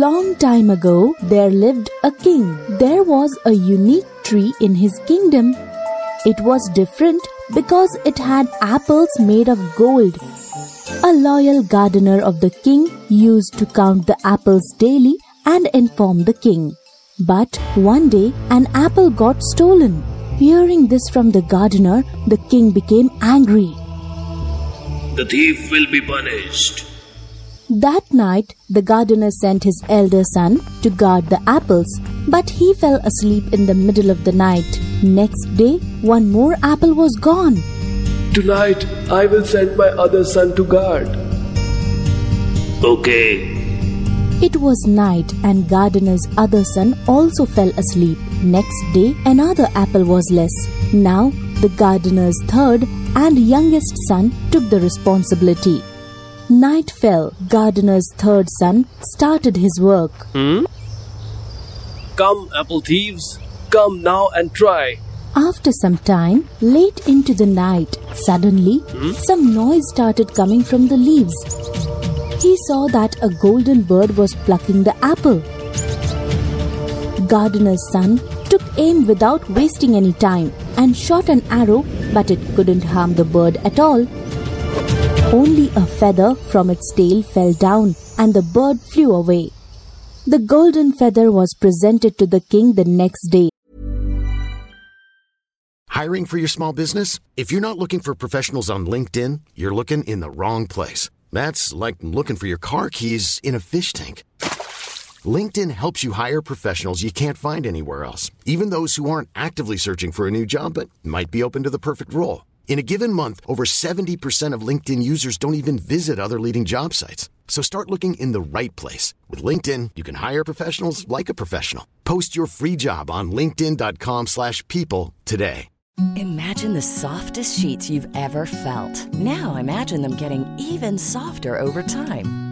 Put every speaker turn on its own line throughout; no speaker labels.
Long time ago, there lived a king. There was a unique tree in his kingdom. It was different because it had apples made of gold. A loyal gardener of the king used to count the apples daily and inform the king. But one day, an apple got stolen. Hearing this from the gardener, the king became angry.
The thief will be punished.
That night, the gardener sent his elder son to guard the apples, but he fell asleep in the middle of the night. Next day, one more apple was gone.
Tonight, I will send my other son to guard.
Okay.
It was night, and gardener's other son also fell asleep. Next day, another apple was less. Now, the gardener's third and youngest son took the responsibility. Night fell. Gardener's third son started his work. Hmm?
Come, apple thieves. Come now and try.
After some time, late into the night, suddenly hmm? some noise started coming from the leaves. He saw that a golden bird was plucking the apple. Gardener's son took aim without wasting any time and shot an arrow, but it couldn't harm the bird at all. Only a feather from its tail fell down and the bird flew away. The golden feather was presented to the king the next day.
Hiring for your small business? If you're not looking for professionals on LinkedIn, you're looking in the wrong place. That's like looking for your car keys in a fish tank. LinkedIn helps you hire professionals you can't find anywhere else, even those who aren't actively searching for a new job but might be open to the perfect role. In a given month, over 70% of LinkedIn users don't even visit other leading job sites. So start looking in the right place. With LinkedIn, you can hire professionals like a professional. Post your free job on linkedin.com/people slash people today.
Imagine the softest sheets you've ever felt. Now imagine them getting even softer over time.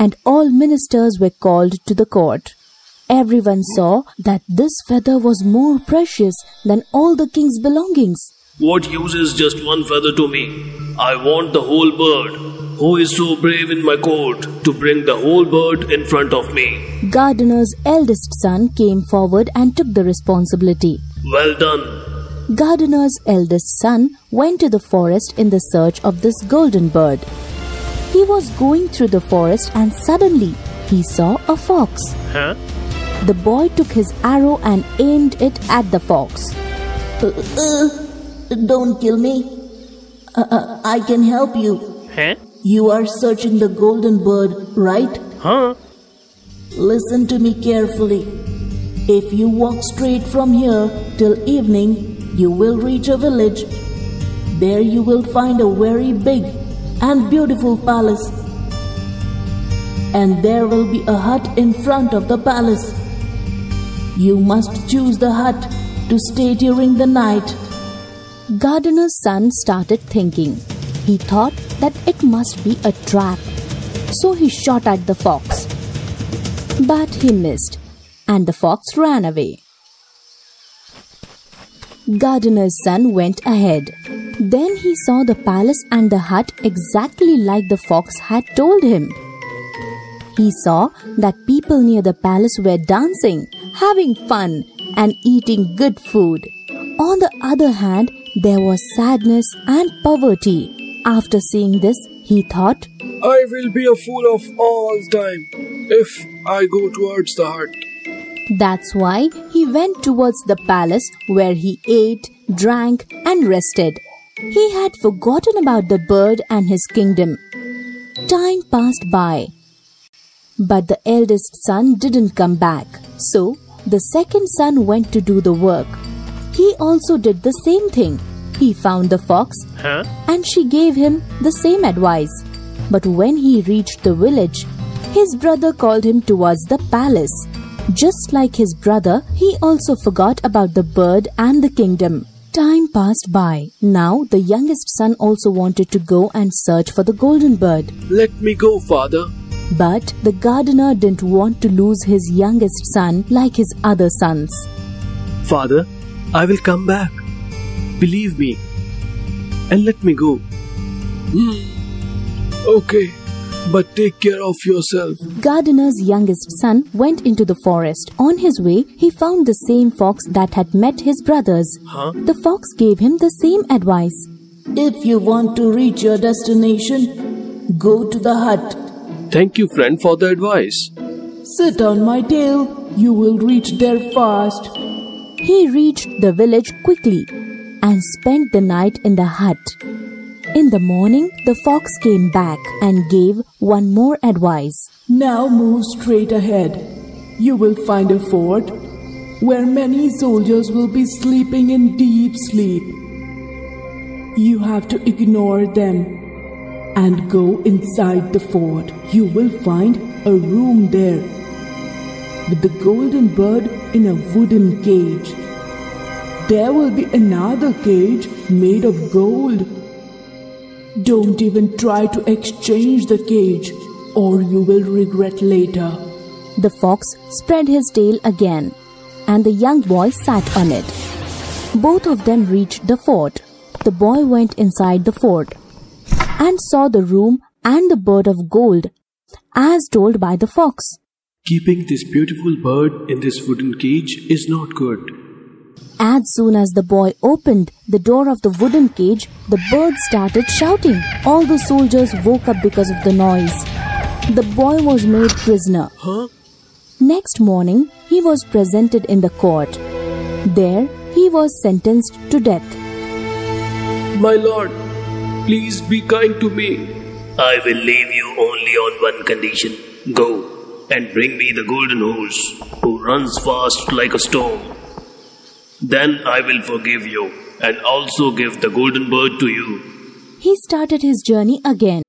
And all ministers were called to the court. Everyone saw that this feather was more precious than all the king's belongings.
What use is just one feather to me? I want the whole bird. Who is so brave in my court to bring the whole bird in front of me?
Gardener's eldest son came forward and took the responsibility.
Well done.
Gardener's eldest son went to the forest in the search of this golden bird. He was going through the forest and suddenly he saw a fox.
Huh?
The boy took his arrow and aimed it at the fox.
Uh, uh, don't kill me. Uh, uh, I can help you.
Huh?
You are searching the golden bird, right?
Huh?
Listen to me carefully. If you walk straight from here till evening, you will reach a village. There you will find a very big and beautiful palace. And there will be a hut in front of the palace. You must choose the hut to stay during the night.
Gardener's son started thinking. He thought that it must be a trap. So he shot at the fox. But he missed, and the fox ran away. Gardener's son went ahead. Then he saw the palace and the hut exactly like the fox had told him. He saw that people near the palace were dancing, having fun, and eating good food. On the other hand, there was sadness and poverty. After seeing this, he thought,
I will be a fool of all time if I go towards the hut.
That's why he went towards the palace where he ate, drank, and rested. He had forgotten about the bird and his kingdom. Time passed by. But the eldest son didn't come back. So the second son went to do the work. He also did the same thing. He found the fox
Huh?
and she gave him the same advice. But when he reached the village, his brother called him towards the palace. Just like his brother, he also forgot about the bird and the kingdom. Time passed by. Now the youngest son also wanted to go and search for the golden bird.
Let me go, father.
But the gardener didn't want to lose his youngest son like his other sons.
Father, I will come back. Believe me. And let me go. Hmm. Okay, but take care of yourself.
Gardener's youngest son went into the forest. On his way, he found the same fox that had met his brothers.
Huh?
The fox gave him the same advice.
If you want to reach your destination, go to the hut.
Thank you, friend, for the advice.
Sit on my tail. You will reach there fast.
He reached the village quickly and spent the night in the hut. In the morning, the fox came back and gave one more advice.
Now move straight ahead. You will find a fort where many soldiers will be sleeping in deep sleep. You have to ignore them and go inside the fort. You will find a room there with the golden bird in a wooden cage. There will be another cage made of gold. Don't even try to exchange the cage, or you will regret later.
The fox spread his tail again, and the young boy sat on it. Both of them reached the fort. The boy went inside the fort and saw the room and the bird of gold, as told by the fox.
Keeping this beautiful bird in this wooden cage is not good.
As soon as the boy opened the door of the wooden cage, the bird started shouting. All the soldiers woke up because of the noise. The boy was made prisoner.
Huh?
Next morning, he was presented in the court. There, he was sentenced to death.
My lord, please be kind to me.
I will leave you only on one condition. Go and bring me the golden horse who runs fast like a storm. Then I will forgive you and also give the golden bird to you.
He started his journey again.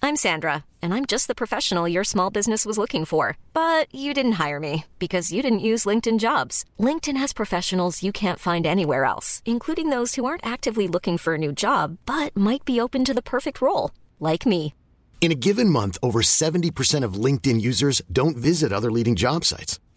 I'm Sandra, and I'm just the professional your small business was looking for. But you didn't hire me because you didn't use LinkedIn jobs. LinkedIn has professionals you can't find anywhere else, including those who aren't actively looking for a new job but might be open to the perfect role, like me.
In a given month, over 70% of LinkedIn users don't visit other leading job sites.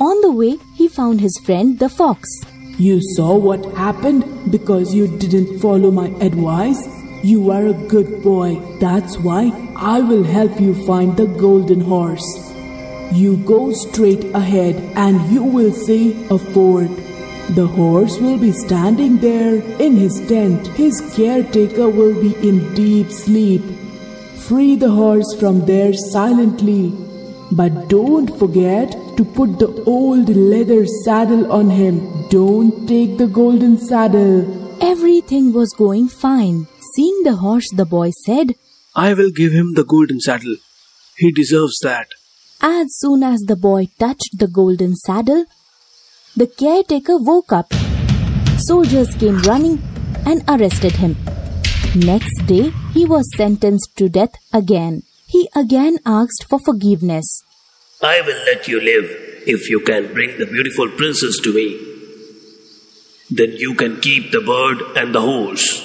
On the way, he found his friend the fox.
You saw what happened because you didn't follow my advice? You are a good boy. That's why I will help you find the golden horse. You go straight ahead and you will see a fort. The horse will be standing there in his tent. His caretaker will be in deep sleep. Free the horse from there silently. But don't forget to put the old leather saddle on him. Don't take the golden saddle.
Everything was going fine. Seeing the horse, the boy said,
I will give him the golden saddle. He deserves that.
As soon as the boy touched the golden saddle, the caretaker woke up. Soldiers came running and arrested him. Next day, he was sentenced to death again. He again asked for forgiveness.
I will let you live if you can bring the beautiful princess to me. Then you can keep the bird and the horse.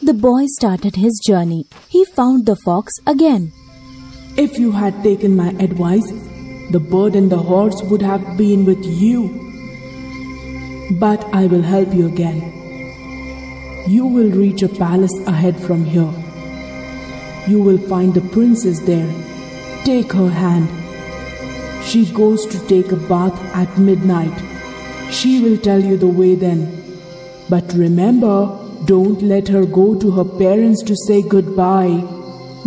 The boy started his journey. He found the fox again.
If you had taken my advice, the bird and the horse would have been with you. But I will help you again. You will reach a palace ahead from here. You will find the princess there. Take her hand. She goes to take a bath at midnight. She will tell you the way then. But remember, don't let her go to her parents to say goodbye.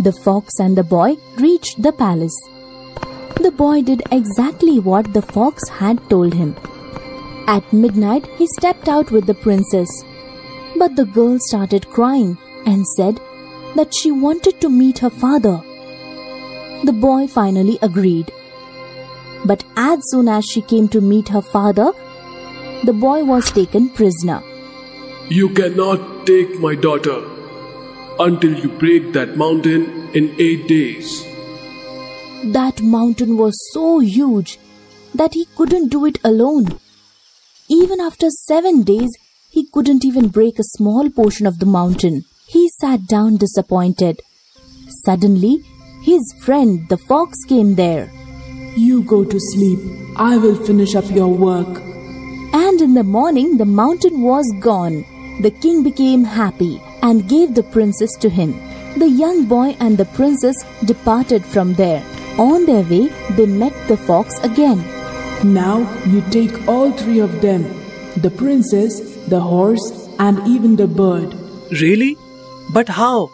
The fox and the boy reached the palace. The boy did exactly what the fox had told him. At midnight, he stepped out with the princess. But the girl started crying and said that she wanted to meet her father. The boy finally agreed. But as soon as she came to meet her father, the boy was taken prisoner.
You cannot take my daughter until you break that mountain in eight days.
That mountain was so huge that he couldn't do it alone. Even after seven days, he couldn't even break a small portion of the mountain. He sat down disappointed. Suddenly, his friend the fox came there.
You go to sleep. I will finish up your work.
And in the morning, the mountain was gone. The king became happy and gave the princess to him. The young boy and the princess departed from there. On their way, they met the fox again.
Now you take all three of them the princess, the horse, and even the bird.
Really? But how?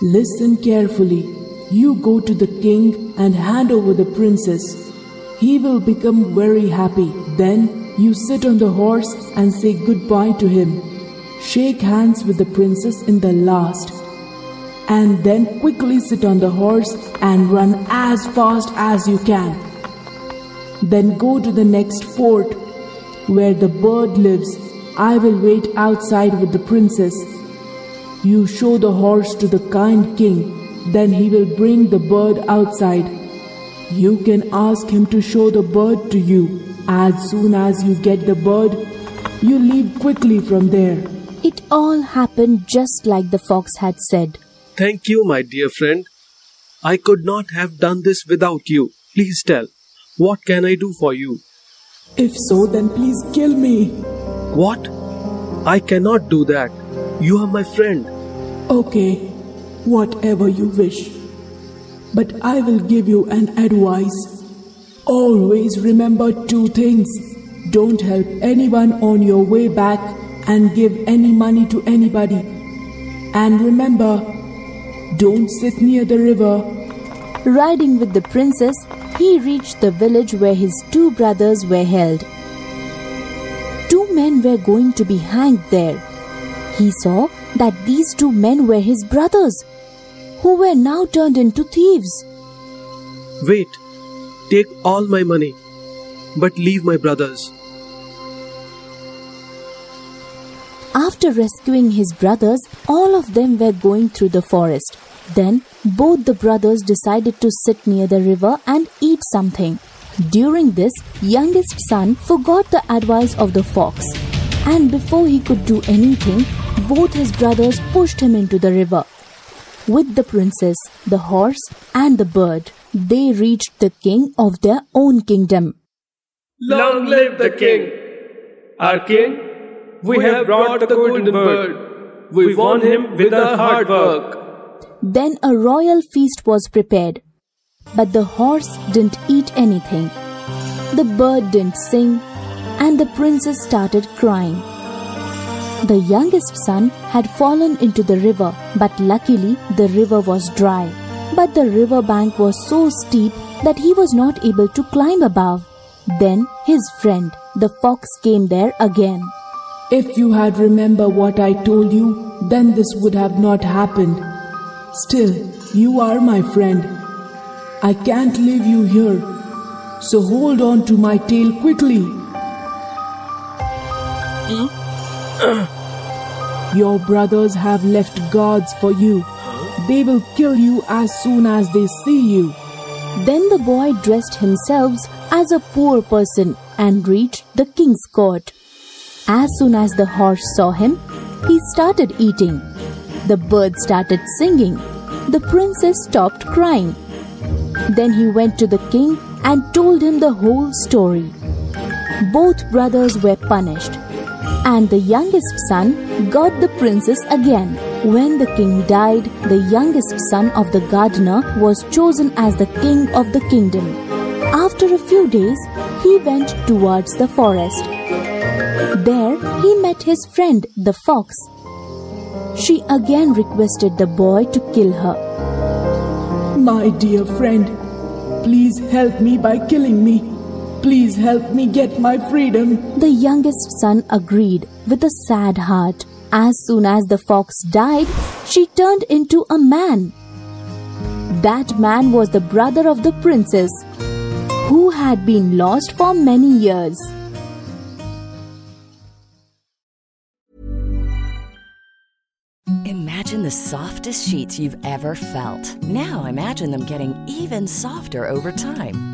Listen carefully. You go to the king and hand over the princess. He will become very happy. Then you sit on the horse and say goodbye to him. Shake hands with the princess in the last. And then quickly sit on the horse and run as fast as you can. Then go to the next fort where the bird lives. I will wait outside with the princess. You show the horse to the kind king, then he will bring the bird outside. You can ask him to show the bird to you. As soon as you get the bird, you leave quickly from there.
It all happened just like the fox had said.
Thank you, my dear friend. I could not have done this without you. Please tell, what can I do for you?
If so, then please kill me.
What? I cannot do that. You are my friend.
Okay, whatever you wish. But I will give you an advice. Always remember two things. Don't help anyone on your way back and give any money to anybody. And remember, don't sit near the river.
Riding with the princess, he reached the village where his two brothers were held. Two men were going to be hanged there. He saw that these two men were his brothers, who were now turned into thieves.
Wait, take all my money, but leave my brothers.
After rescuing his brothers, all of them were going through the forest. Then both the brothers decided to sit near the river and eat something. During this, youngest son forgot the advice of the fox, and before he could do anything, both his brothers pushed him into the river. With the princess, the horse, and the bird, they reached the king of their own kingdom.
Long live the king! Our king, we have brought the golden bird. We won him with our hard work.
Then a royal feast was prepared. But the horse didn't eat anything. The bird didn't sing, and the princess started crying. The youngest son had fallen into the river, but luckily the river was dry. But the river bank was so steep that he was not able to climb above. Then his friend, the fox, came there again.
If you had remembered what I told you, then this would have not happened. Still, you are my friend. I can't leave you here. So hold on to my tail quickly. Hmm? Your brothers have left guards for you. They will kill you as soon as they see you.
Then the boy dressed himself as a poor person and reached the king's court. As soon as the horse saw him, he started eating. The bird started singing. The princess stopped crying. Then he went to the king and told him the whole story. Both brothers were punished, and the youngest son got the princess again. When the king died, the youngest son of the gardener was chosen as the king of the kingdom. After a few days, he went towards the forest. There, he met his friend the fox. She again requested the boy to kill her.
My dear friend, please help me by killing me. Please help me get my freedom.
The youngest son agreed with a sad heart. As soon as the fox died, she turned into a man. That man was the brother of the princess, who had been lost for many years.
Imagine the softest sheets you've ever felt. Now imagine them getting even softer over time.